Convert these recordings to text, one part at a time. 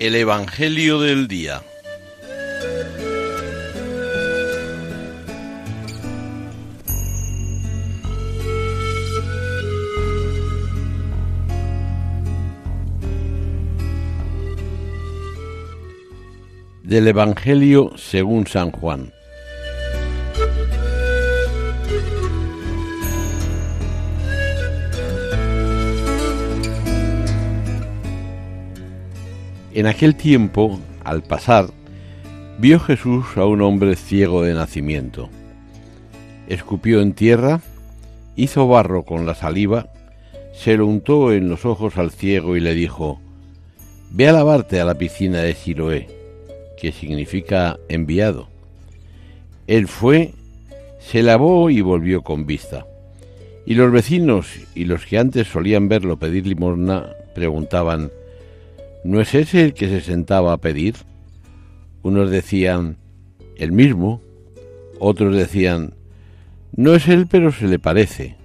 El Evangelio del Día. Del Evangelio según San Juan. En aquel tiempo, al pasar, vio Jesús a un hombre ciego de nacimiento. Escupió en tierra, hizo barro con la saliva, se lo untó en los ojos al ciego y le dijo, Ve a lavarte a la piscina de Siloé, que significa enviado. Él fue, se lavó y volvió con vista. Y los vecinos y los que antes solían verlo pedir limosna preguntaban, ¿No es ese el que se sentaba a pedir? Unos decían, el mismo, otros decían, no es él, pero se le parece.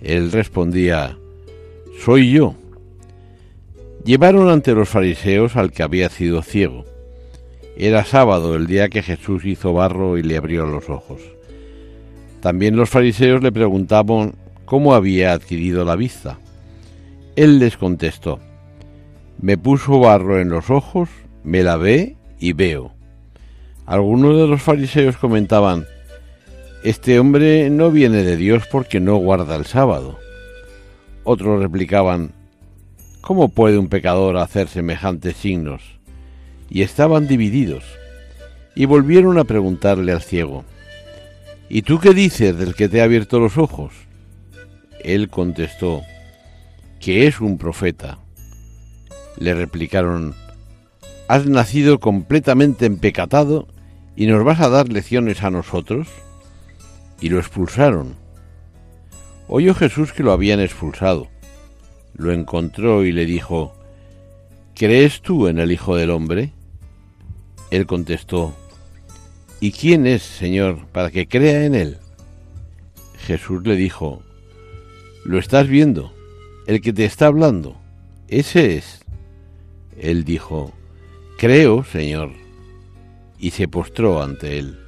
Él respondía, soy yo. Llevaron ante los fariseos al que había sido ciego. Era sábado el día que Jesús hizo barro y le abrió los ojos. También los fariseos le preguntaban cómo había adquirido la vista. Él les contestó, me puso barro en los ojos, me lavé y veo. Algunos de los fariseos comentaban, Este hombre no viene de Dios porque no guarda el sábado. Otros replicaban, ¿Cómo puede un pecador hacer semejantes signos? Y estaban divididos. Y volvieron a preguntarle al ciego, ¿Y tú qué dices del que te ha abierto los ojos? Él contestó, que es un profeta. Le replicaron, ¿Has nacido completamente empecatado y nos vas a dar lecciones a nosotros? Y lo expulsaron. Oyó Jesús que lo habían expulsado. Lo encontró y le dijo, ¿Crees tú en el Hijo del Hombre? Él contestó, ¿Y quién es, Señor, para que crea en él? Jesús le dijo, Lo estás viendo, el que te está hablando, ese es. Él dijo, Creo, Señor, y se postró ante él.